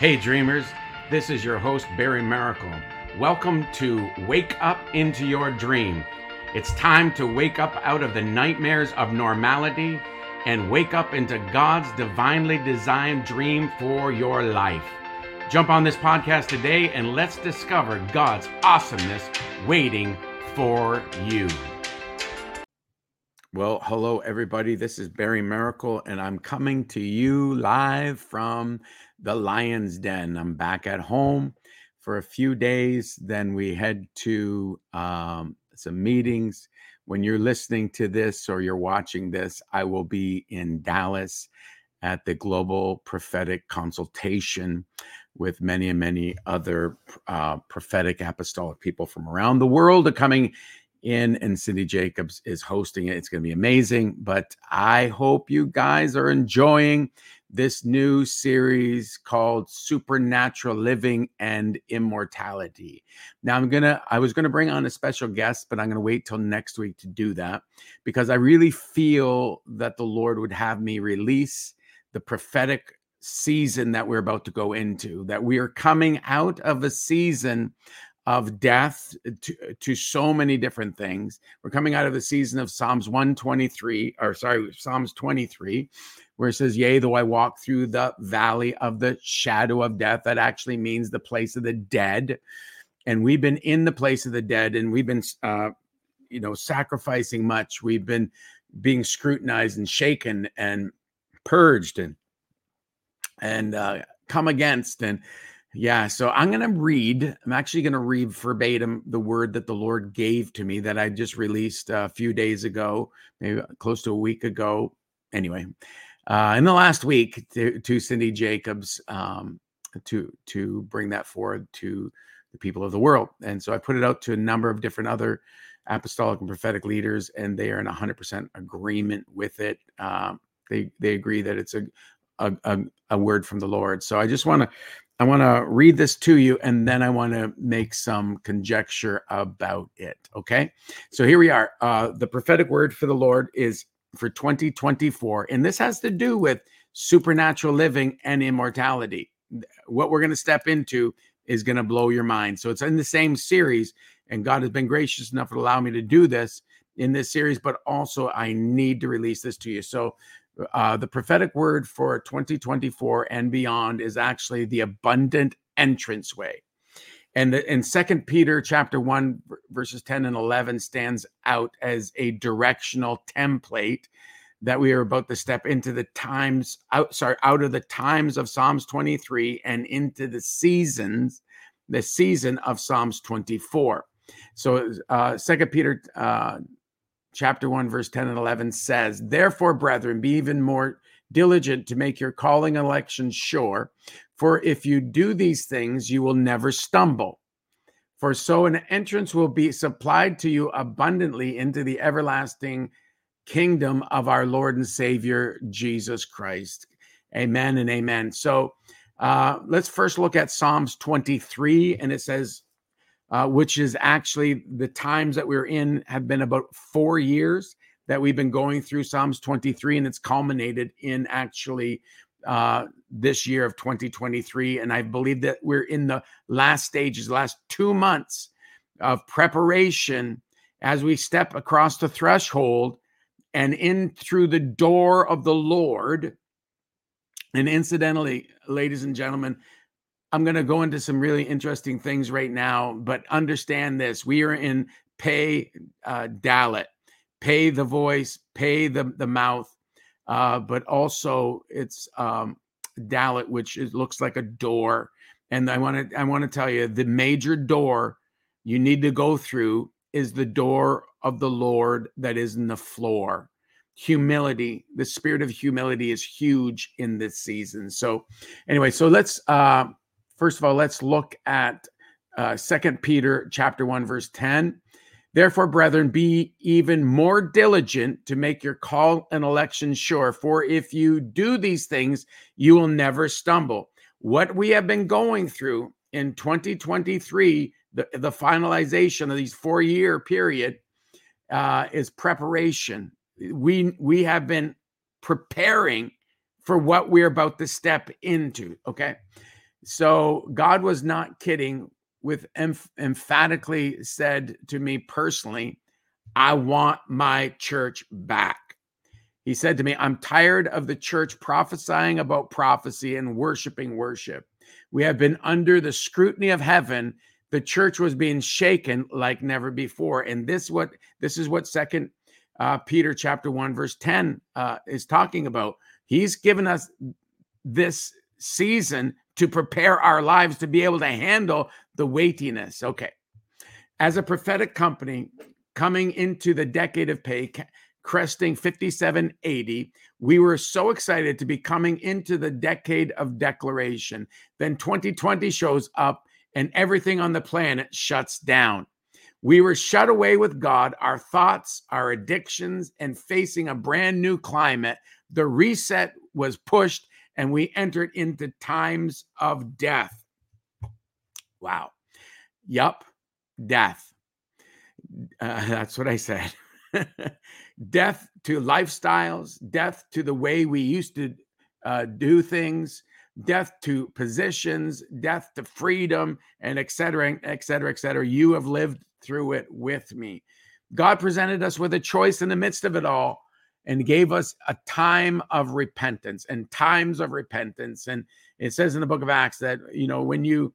Hey, dreamers, this is your host, Barry Miracle. Welcome to Wake Up into Your Dream. It's time to wake up out of the nightmares of normality and wake up into God's divinely designed dream for your life. Jump on this podcast today and let's discover God's awesomeness waiting for you. Well, hello, everybody. This is Barry Miracle, and I'm coming to you live from the Lion's Den. I'm back at home for a few days. Then we head to um, some meetings. When you're listening to this or you're watching this, I will be in Dallas at the Global Prophetic Consultation with many and many other uh, prophetic apostolic people from around the world are coming in, and Cindy Jacobs is hosting it. It's going to be amazing. But I hope you guys are enjoying this new series called Supernatural Living and Immortality. Now I'm going to I was going to bring on a special guest, but I'm going to wait till next week to do that because I really feel that the Lord would have me release the prophetic season that we're about to go into that we are coming out of a season of death uh, to, uh, to so many different things. We're coming out of the season of Psalms 123, or sorry, Psalms 23, where it says, Yea, though I walk through the valley of the shadow of death, that actually means the place of the dead. And we've been in the place of the dead and we've been, uh, you know, sacrificing much. We've been being scrutinized and shaken and purged and, and, uh, come against. And, yeah, so I'm going to read. I'm actually going to read verbatim the word that the Lord gave to me that I just released a few days ago, maybe close to a week ago. Anyway, uh, in the last week to, to Cindy Jacobs um, to to bring that forward to the people of the world. And so I put it out to a number of different other apostolic and prophetic leaders, and they are in 100% agreement with it. Um, they they agree that it's a a, a, a word from the Lord. So I just want to I want to read this to you and then I want to make some conjecture about it. Okay. So here we are. Uh, the prophetic word for the Lord is for 2024. And this has to do with supernatural living and immortality. What we're going to step into is going to blow your mind. So it's in the same series, and God has been gracious enough to allow me to do this in this series, but also I need to release this to you. So uh, the prophetic word for 2024 and beyond is actually the abundant entranceway and the, in second peter chapter 1 verses 10 and 11 stands out as a directional template that we are about to step into the times out sorry out of the times of psalms 23 and into the seasons the season of psalms 24 so uh second peter uh chapter 1 verse 10 and 11 says therefore brethren be even more diligent to make your calling election sure for if you do these things, you will never stumble. For so an entrance will be supplied to you abundantly into the everlasting kingdom of our Lord and Savior Jesus Christ. Amen and amen. So uh, let's first look at Psalms 23, and it says, uh, which is actually the times that we're in have been about four years that we've been going through Psalms 23, and it's culminated in actually uh, this year of 2023. And I believe that we're in the last stages, last two months of preparation as we step across the threshold and in through the door of the Lord. And incidentally, ladies and gentlemen, I'm going to go into some really interesting things right now, but understand this. We are in pay uh, Dalet, pay the voice, pay the, the mouth, uh, but also it's um, Dalet, which is, looks like a door. And I want to I want to tell you the major door you need to go through is the door of the Lord that is in the floor. Humility, the spirit of humility is huge in this season. So, anyway, so let's uh, first of all let's look at uh, Second Peter chapter one verse ten. Therefore, brethren, be even more diligent to make your call and election sure. For if you do these things, you will never stumble. What we have been going through in 2023, the, the finalization of these four year period, uh, is preparation. We we have been preparing for what we're about to step into. Okay. So God was not kidding with emph- emphatically said to me personally, I want my church back. He said to me, I'm tired of the church prophesying about prophecy and worshiping worship. We have been under the scrutiny of heaven. The church was being shaken like never before. And this what this is what second uh, Peter chapter 1 verse 10 uh, is talking about. He's given us this season to prepare our lives to be able to handle the weightiness. Okay. As a prophetic company coming into the decade of pay, cresting 5780, we were so excited to be coming into the decade of declaration. Then 2020 shows up and everything on the planet shuts down. We were shut away with God, our thoughts, our addictions, and facing a brand new climate. The reset was pushed and we entered into times of death. Wow. Yup, death. Uh, that's what I said. death to lifestyles, death to the way we used to uh, do things, death to positions, death to freedom, and et cetera, et cetera, et cetera. You have lived through it with me. God presented us with a choice in the midst of it all and gave us a time of repentance and times of repentance. And it says in the book of Acts that, you know, when you,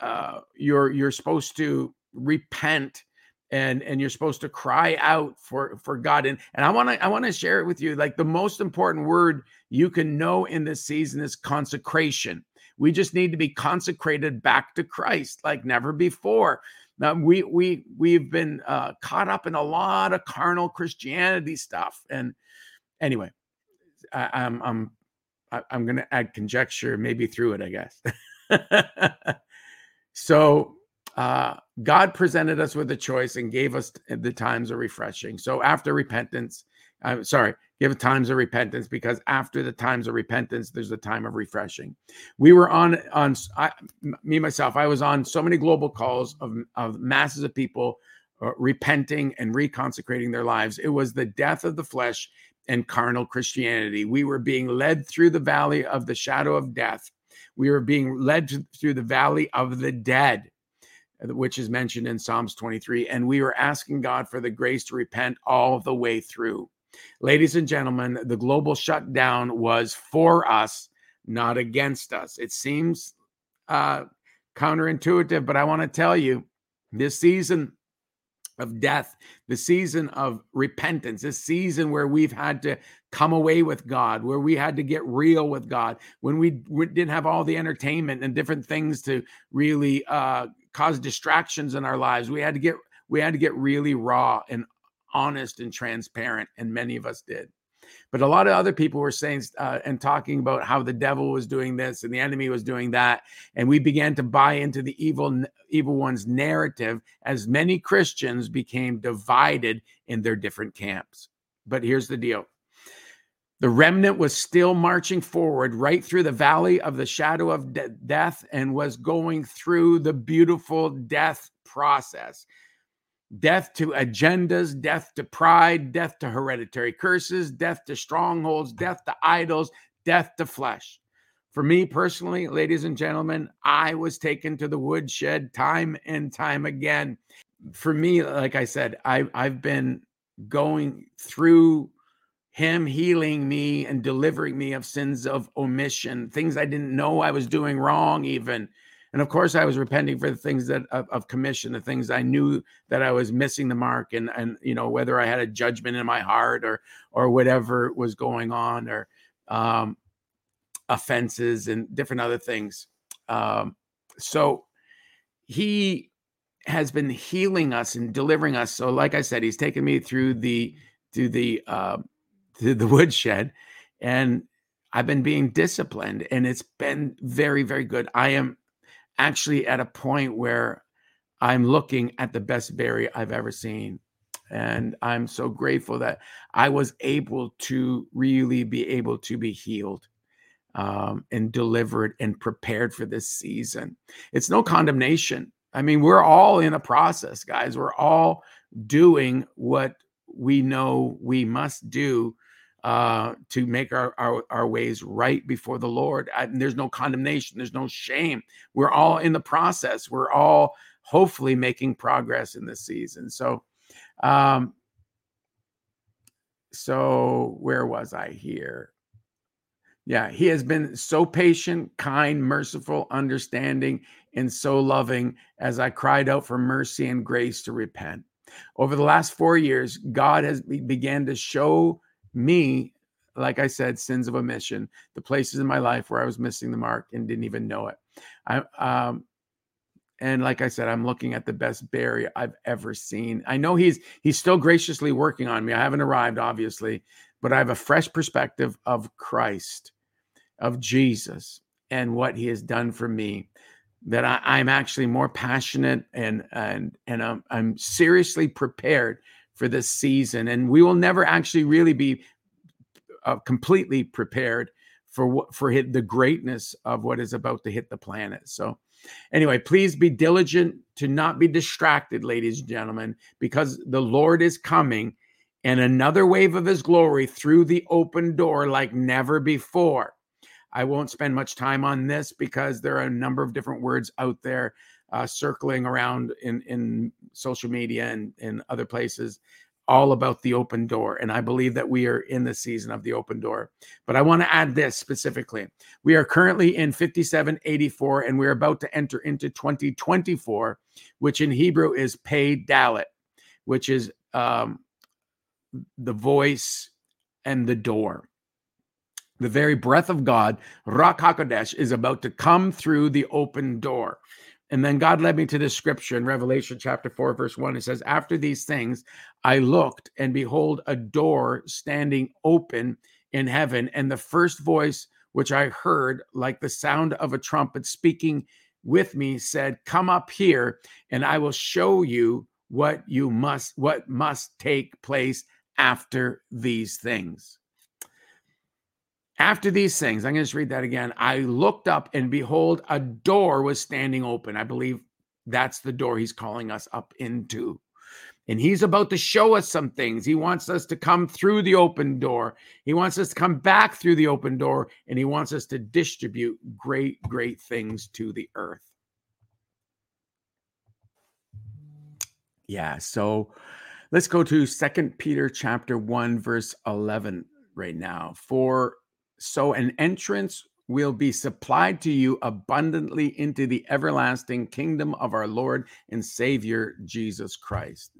uh, you're, you're supposed to repent and and you're supposed to cry out for for God and and I want to I want to share it with you like the most important word you can know in this season is consecration. We just need to be consecrated back to Christ like never before. Now we we we've been uh, caught up in a lot of carnal Christianity stuff, and anyway, I, I'm I'm I'm going to add conjecture maybe through it, I guess. so uh, God presented us with a choice and gave us the times of refreshing. So after repentance, I'm uh, give times of repentance because after the times of repentance, there's a time of refreshing. We were on on I, me myself. I was on so many global calls of of masses of people uh, repenting and reconsecrating their lives. It was the death of the flesh and carnal Christianity. We were being led through the valley of the shadow of death. We were being led through the valley of the dead which is mentioned in Psalms 23. And we were asking God for the grace to repent all the way through. Ladies and gentlemen, the global shutdown was for us, not against us. It seems uh, counterintuitive, but I want to tell you this season of death, the season of repentance, this season where we've had to come away with God, where we had to get real with God, when we, we didn't have all the entertainment and different things to really uh, cause distractions in our lives. We had to get we had to get really raw and honest and transparent, and many of us did. But a lot of other people were saying uh, and talking about how the devil was doing this and the enemy was doing that, and we began to buy into the evil evil one's narrative as many Christians became divided in their different camps. But here's the deal. The remnant was still marching forward right through the valley of the shadow of de- death and was going through the beautiful death process death to agendas, death to pride, death to hereditary curses, death to strongholds, death to idols, death to flesh. For me personally, ladies and gentlemen, I was taken to the woodshed time and time again. For me, like I said, I, I've been going through him healing me and delivering me of sins of omission, things I didn't know I was doing wrong, even and of course, I was repenting for the things that of, of, commission, the things I knew that I was missing the mark, and and you know whether I had a judgment in my heart or or whatever was going on, or um, offenses and different other things. Um, so he has been healing us and delivering us. So, like I said, he's taken me through the through the uh, through the woodshed, and I've been being disciplined, and it's been very, very good. I am actually at a point where I'm looking at the best Barry I've ever seen. And I'm so grateful that I was able to really be able to be healed um, and delivered and prepared for this season. It's no condemnation. I mean, we're all in a process, guys. We're all doing what we know we must do uh, to make our, our, our ways right before the Lord. I, there's no condemnation, there's no shame. We're all in the process. We're all hopefully making progress in this season. So, um, so where was I here? Yeah, he has been so patient, kind, merciful, understanding, and so loving as I cried out for mercy and grace to repent. Over the last four years, God has began to show me, like I said, sins of omission, the places in my life where I was missing the mark and didn't even know it. I, um, and like I said, I'm looking at the best Barry I've ever seen. I know he's he's still graciously working on me. I haven't arrived, obviously, but I have a fresh perspective of Christ, of Jesus, and what He has done for me. That I, am actually more passionate and and and I'm, I'm seriously prepared for this season. And we will never actually really be uh, completely prepared for what for hit the greatness of what is about to hit the planet. So anyway, please be diligent to not be distracted, ladies and gentlemen, because the Lord is coming and another wave of his glory through the open door like never before. I won't spend much time on this because there are a number of different words out there uh, circling around in, in social media and in other places all about the open door. And I believe that we are in the season of the open door. But I want to add this specifically. We are currently in 5784 and we're about to enter into 2024, which in Hebrew is Pei Dalet, which is um, the voice and the door. The very breath of God, Ruach HaKodesh, is about to come through the open door. And then God led me to this scripture in Revelation chapter 4, verse 1. It says, After these things, I looked, and behold, a door standing open in heaven. And the first voice which I heard, like the sound of a trumpet speaking with me, said, Come up here, and I will show you what you must, what must take place after these things. After these things, I'm going to just read that again. I looked up and behold, a door was standing open. I believe that's the door he's calling us up into. And he's about to show us some things. He wants us to come through the open door. He wants us to come back through the open door. And he wants us to distribute great, great things to the earth. Yeah. So let's go to Second Peter chapter 1, verse 11 right now. For so an entrance will be supplied to you abundantly into the everlasting kingdom of our Lord and Savior Jesus Christ.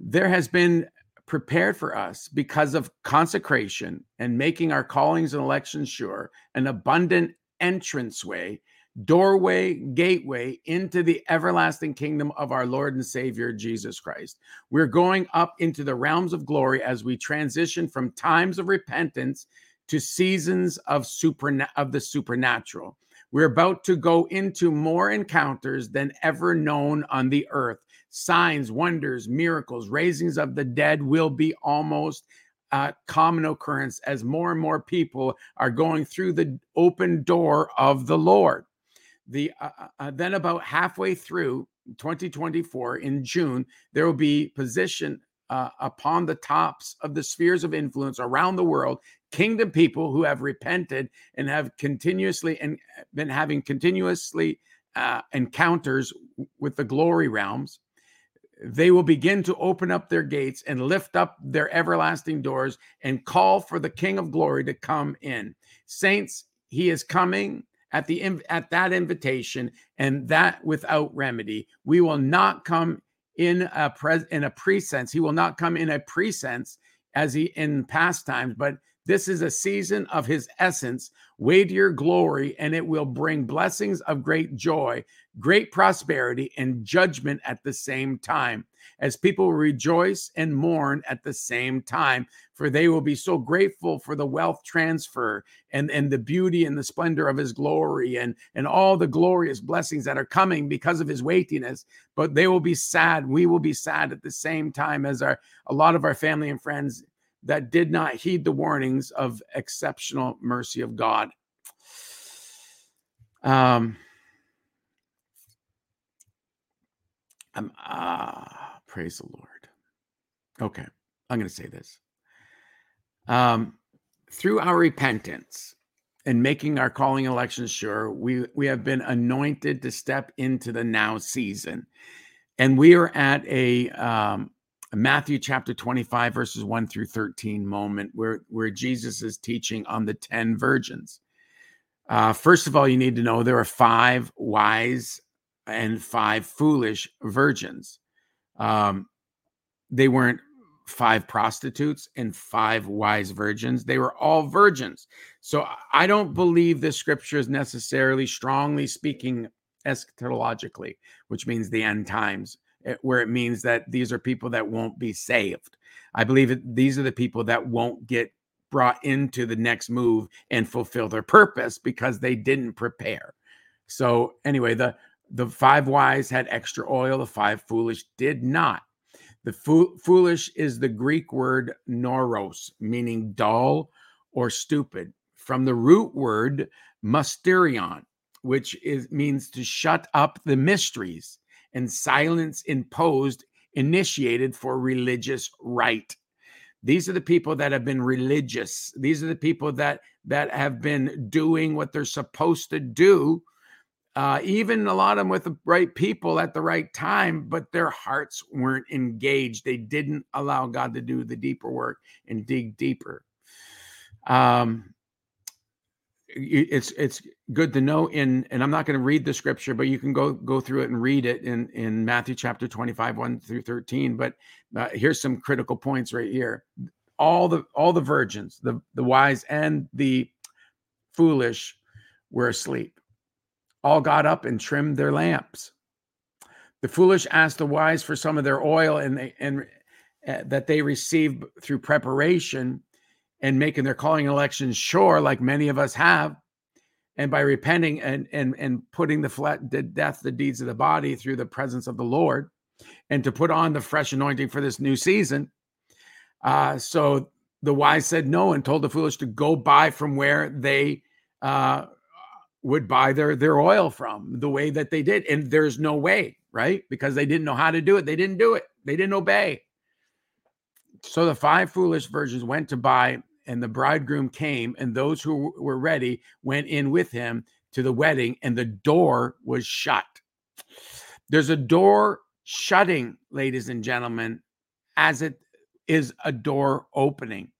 There has been prepared for us because of consecration and making our callings and elections sure, an abundant entranceway, doorway, gateway into the everlasting kingdom of our Lord and Savior Jesus Christ. We're going up into the realms of glory as we transition from times of repentance to seasons of super of the supernatural. We're about to go into more encounters than ever known on the earth. Signs, wonders, miracles, raisings of the dead will be almost a common occurrence as more and more people are going through the open door of the Lord. The uh, uh, uh then about halfway through 2024 in June, there will be position uh, upon the tops of the spheres of influence around the world kingdom people who have repented and have continuously and been having continuously uh, encounters with the glory realms they will begin to open up their gates and lift up their everlasting doors and call for the king of glory to come in. Saints he is coming at the at that invitation and that without remedy. We will not come in a pres in a presense. He will not come in a presense as he in past times but this is a season of his essence, weightier glory, and it will bring blessings of great joy, great prosperity, and judgment at the same time, as people rejoice and mourn at the same time, for they will be so grateful for the wealth transfer and, and the beauty and the splendor of his glory and, and all the glorious blessings that are coming because of his weightiness. But they will be sad. We will be sad at the same time as our a lot of our family and friends that did not heed the warnings of exceptional mercy of God. Um, I'm, ah, praise the Lord. Okay, I'm going to say this. Um, through our repentance and making our calling elections sure, we, we have been anointed to step into the now season. And we are at a, um, Matthew chapter 25, verses 1 through 13 moment where, where Jesus is teaching on the 10 virgins. Uh, first of all, you need to know there are five wise and five foolish virgins. Um, they weren't five prostitutes and five wise virgins. They were all virgins. So I don't believe this scripture is necessarily strongly speaking eschatologically, which means the end times, Eh, where it means that these are people that won't be saved. I believe that these are the people that won't get brought into the next move and fulfill their purpose because they didn't prepare. So anyway, the the five wise had extra oil, the five foolish did not. The fo- foolish is the Greek word moros, meaning dull or stupid, from the root word mysterion, which is means to shut up the mysteries and silence imposed initiated for religious right These are the people that have been religious. These are the people that that have been doing what they're supposed to do uh, even a lot of them with the right people at the right time, but their hearts weren't engaged. They didn't allow God to do the deeper work and dig deeper. Um, it's it's good to know in and i'm not going to read the scripture but you can go go through it and read it in in matthew chapter 25 1 through 13 but uh, here's some critical points right here. All the all the virgins the the wise and the foolish were asleep. All got up and trimmed their lamps. The foolish asked the wise for some of their oil and they and uh, that they received through preparation and making their calling elections sure, like many of us have, and by repenting and and and putting the flat the death, the deeds of the body through the presence of the Lord, and to put on the fresh anointing for this new season. Uh, so the wise said no and told the foolish to go buy from where they uh, would buy their their oil from the way that they did. And there's no way right? Because they didn't know how to do it. They didn't do it. They didn't obey. So the five foolish virgins went to buy and the bridegroom came and those who were ready went in with him to the wedding and the door was shut there's a door shutting ladies and gentlemen as it is a door opening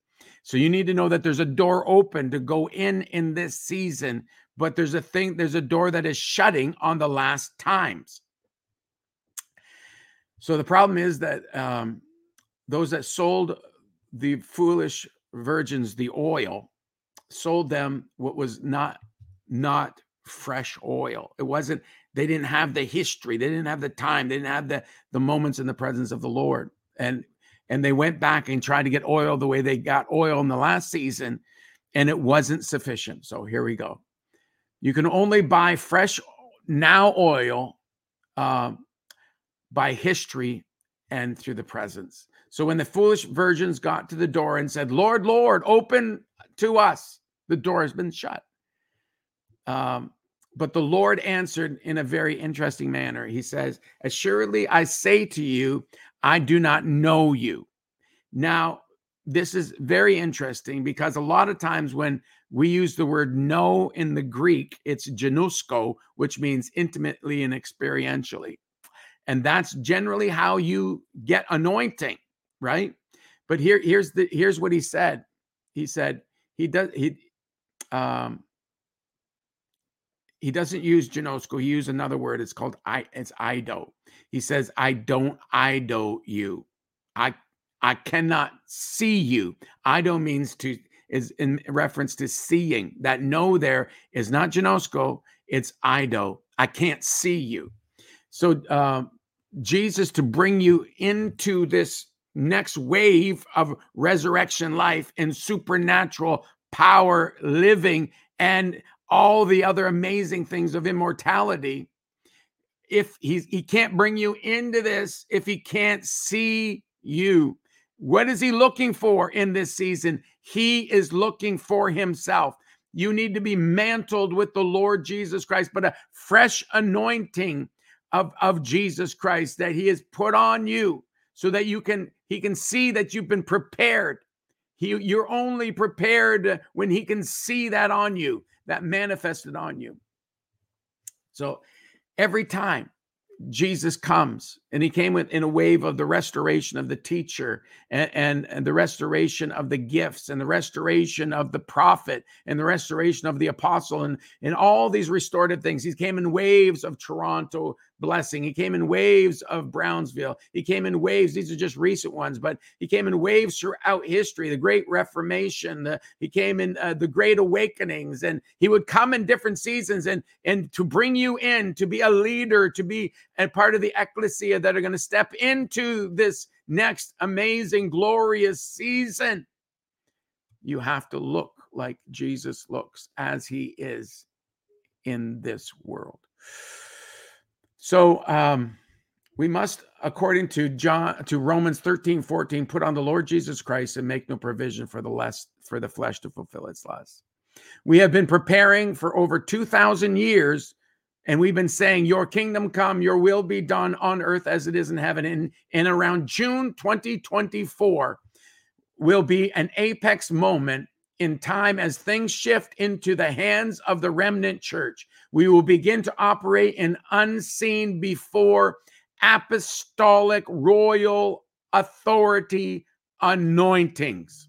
so you need to know that there's a door open to go in in this season but there's a thing, there's a door that is shutting on the last times. So the problem is that um, those that sold the foolish virgins the oil sold them what was not not fresh oil. It wasn't. They didn't have the history. They didn't have the time. They didn't have the the moments in the presence of the Lord. And and they went back and tried to get oil the way they got oil in the last season, and it wasn't sufficient. So here we go. You can only buy fresh now oil uh, by history and through the presence. So when the foolish virgins got to the door and said, Lord, Lord, open to us, the door has been shut. Um, but the Lord answered in a very interesting manner. He says, Assuredly, I say to you, I do not know you. Now, this is very interesting because a lot of times when we use the word know in the Greek, it's ginosko, which means intimately and experientially. And that's generally how you get anointing, right? But here, here's the here's what he said. He said he does he um he doesn't use ginosko, he used another word. It's called I it's ido. He says, I don't ido you. I I cannot see you. Ido means to is in reference to seeing. That no there is not ginosko, it's ido. I can't see you. So uh, Jesus to bring you into this next wave of resurrection life and supernatural power living and all the other amazing things of immortality. If he's he can't bring you into this if he can't see you. What is he looking for in this season? He is looking for himself. You need to be mantled with the Lord Jesus Christ, but a fresh anointing of, of Jesus Christ that he has put on you so that you can he can see that you've been prepared. He, you're only prepared when he can see that on you, that manifested on you. So every time Jesus comes, and he came with, in a wave of the restoration of the teacher and, and, and, the restoration of the gifts and the restoration of the prophet and the restoration of the apostle and, and all these restorative things. He came in waves of Toronto blessing. He came in waves of Brownsville. He came in waves. These are just recent ones, but he came in waves throughout history. The Great Reformation. The, he came in uh, the Great Awakenings, and he would come in different seasons and and to bring you in to be a leader, to be a part of the ecclesia that are going to step into this next amazing, glorious season. You have to look like Jesus looks as he is in this world. So um, we must, according to John to Romans 13, 14, put on the Lord Jesus Christ and make no provision for the less for the flesh to fulfill its lusts. We have been preparing for over 2,000 years, and we've been saying, Your kingdom come, your will be done on earth as it is in heaven. And, and around June 2024 will be an apex moment in time as things shift into the hands of the remnant church. We will begin to operate in unseen before apostolic royal authority anointings.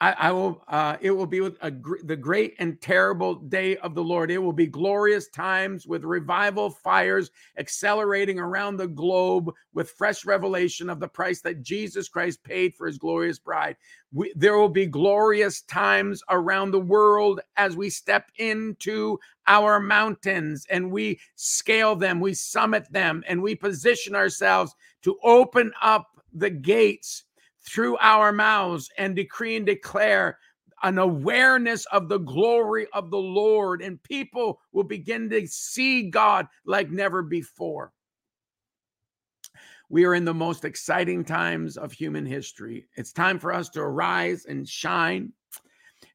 I, I will. Uh, it will be a, the great and terrible day of the Lord. It will be glorious times with revival fires accelerating around the globe with fresh revelation of the price that Jesus Christ paid for His glorious bride. We, there will be glorious times around the world as we step into our mountains and we scale them, we summit them, and we position ourselves to open up the gates through our mouths and decree and declare an awareness of the glory of the Lord, and people will begin to see God like never before. We are in the most exciting times of human history. It's time for us to arise and shine.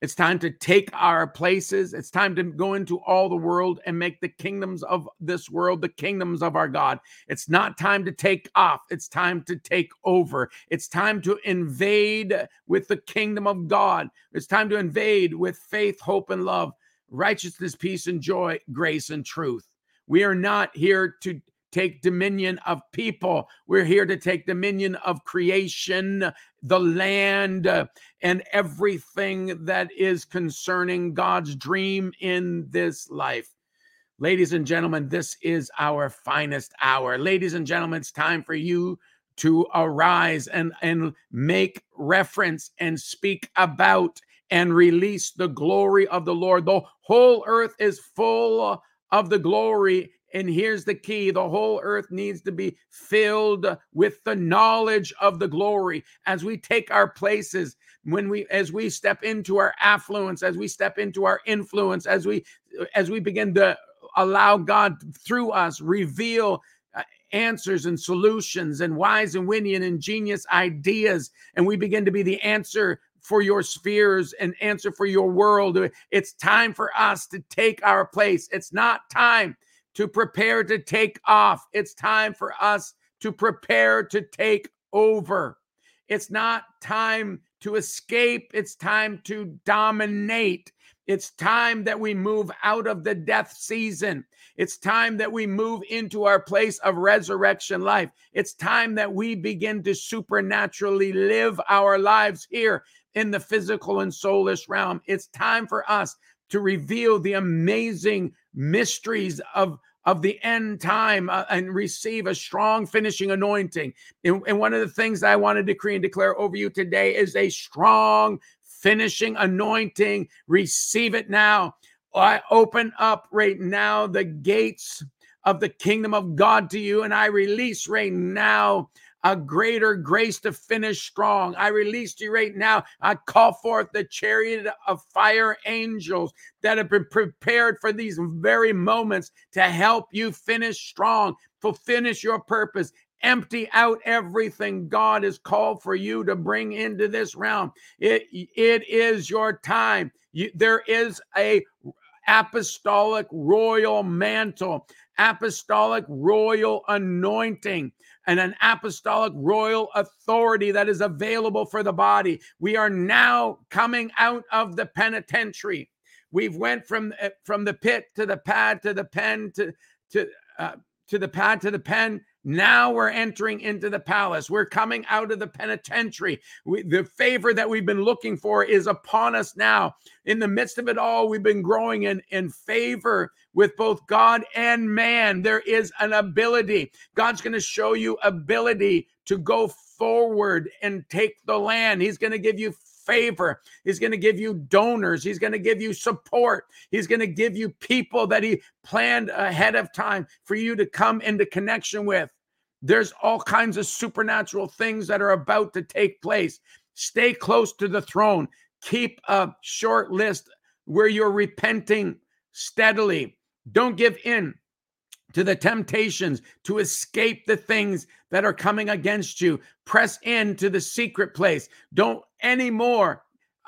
It's time to take our places. It's time to go into all the world and make the kingdoms of this world the kingdoms of our God. It's not time to take off. It's time to take over. It's time to invade with the kingdom of God. It's time to invade with faith, hope, and love, righteousness, peace, and joy, grace, and truth. We are not here to take dominion of people. We're here to take dominion of creation, the land, and everything that is concerning God's dream in this life. Ladies and gentlemen, this is our finest hour. Ladies and gentlemen, it's time for you to arise and, and make reference and speak about and release the glory of the Lord. The whole earth is full of the glory and here's the key the whole earth needs to be filled with the knowledge of the glory. As we take our places when we as we step into our affluence as we step into our influence as we as we begin to allow god through us reveal uh, answers and solutions and wise and witty and ingenious ideas and we begin to be the answer for your spheres and answer for your world it's time for us to take our place. It's not time to prepare to take off. It's time for us to prepare to take over. It's not time to escape, it's time to dominate. It's time that we move out of the death season. It's time that we move into our place of resurrection life. It's time that we begin to supernaturally live our lives here in the physical and soulless realm. It's time for us to reveal the amazing mysteries of of the end time uh, and receive a strong finishing anointing. And, and one of the things I want to decree and declare over you today is a strong finishing anointing. Receive it now. I open up right now the gates of the kingdom of God to you, and I release right now a greater grace to finish strong. I release you right now. I call forth the chariot of fire angels that have been prepared for these very moments to help you finish strong, to finish your purpose. Empty out everything God has called for you to bring into this realm. It, it is your time. You, there is a apostolic royal mantle apostolic royal anointing and an apostolic royal authority that is available for the body. We are now coming out of the penitentiary. We've went from eh, from the pit to the pad to the pen to to uh, to the pad to the pen now we're entering into the palace. We're coming out of the penitentiary. We, the favor that we've been looking for is upon us now. In the midst of it all, we've been growing in, in favor with both God and man. There is an ability. God's going to show you ability to go forward and take the land. He's going to give you favor. He's going to give you donors. He's going to give you support. He's going to give you people that he planned ahead of time for you to come into connection with. There's all kinds of supernatural things that are about to take place. Stay close to the throne. Keep a short list where you're repenting steadily. Don't give in to the temptations to escape the things that are coming against you. Press into the secret place. Don't anymore.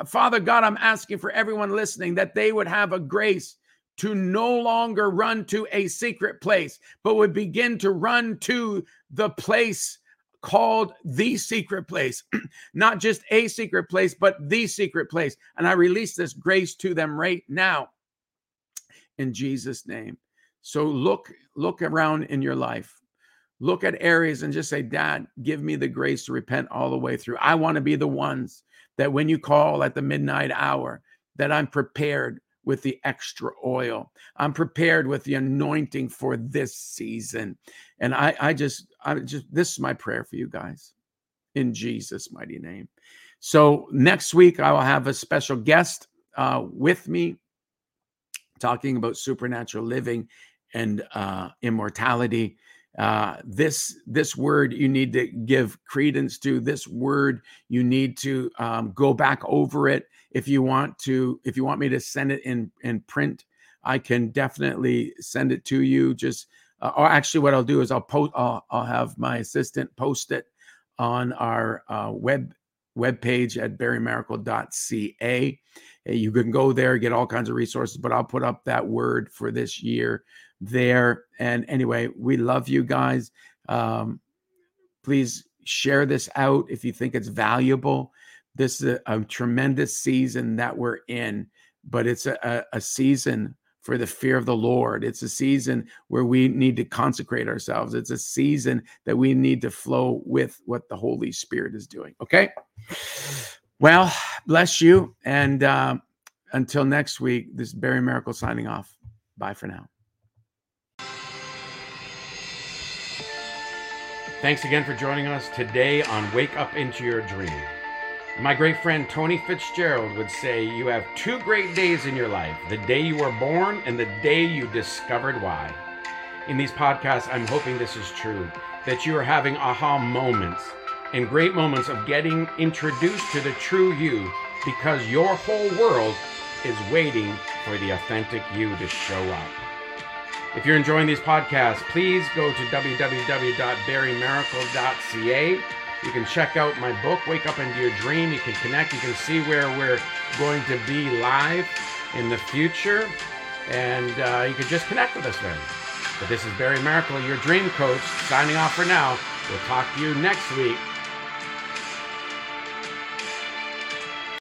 Father God, I'm asking for everyone listening that they would have a grace to no longer run to a secret place, but would begin to run to the place called the secret place, not just a secret place, but the secret place. And I release this grace to them right now in Jesus' name. So look look around in your life. Look at areas and just say, "Dad, give me the grace to repent all the way through. I want to be the ones that when you call at the midnight hour, that I'm prepared with the extra oil. I'm prepared with the anointing for this season. And I, I just, I just, this is my prayer for you guys in Jesus' mighty name. So next week, I will have a special guest uh, with me talking about supernatural living and uh, immortality. Uh, this this word you need to give credence to. This word you need to um, go back over it if you want to. If you want me to send it in in print, I can definitely send it to you. Just uh, or actually, what I'll do is I'll post. I'll, I'll have my assistant post it on our uh, web web page at barrymiracle.ca. You can go there, get all kinds of resources, but I'll put up that word for this year there. And anyway, we love you guys. Um, please share this out if you think it's valuable. This is a, a tremendous season that we're in, but it's a, a, season for the fear of the Lord. It's a season where we need to consecrate ourselves. It's a season that we need to flow with what the Holy Spirit is doing. Okay. Well, bless you. And uh, until next week, this is Barry Miracle signing off. Bye for now. Thanks again for joining us today on Wake Up Into Your Dream. My great friend Tony Fitzgerald would say, You have two great days in your life the day you were born and the day you discovered why. In these podcasts, I'm hoping this is true, that you are having aha moments and great moments of getting introduced to the true you because your whole world is waiting for the authentic you to show up. If you're enjoying these podcasts, please go to www.barrymiracle.ca. You can check out my book, Wake Up Into Your Dream. You can connect. You can see where we're going to be live in the future. And uh, you can just connect with us then. But this is Barry Miracle, your dream coach, signing off for now. We'll talk to you next week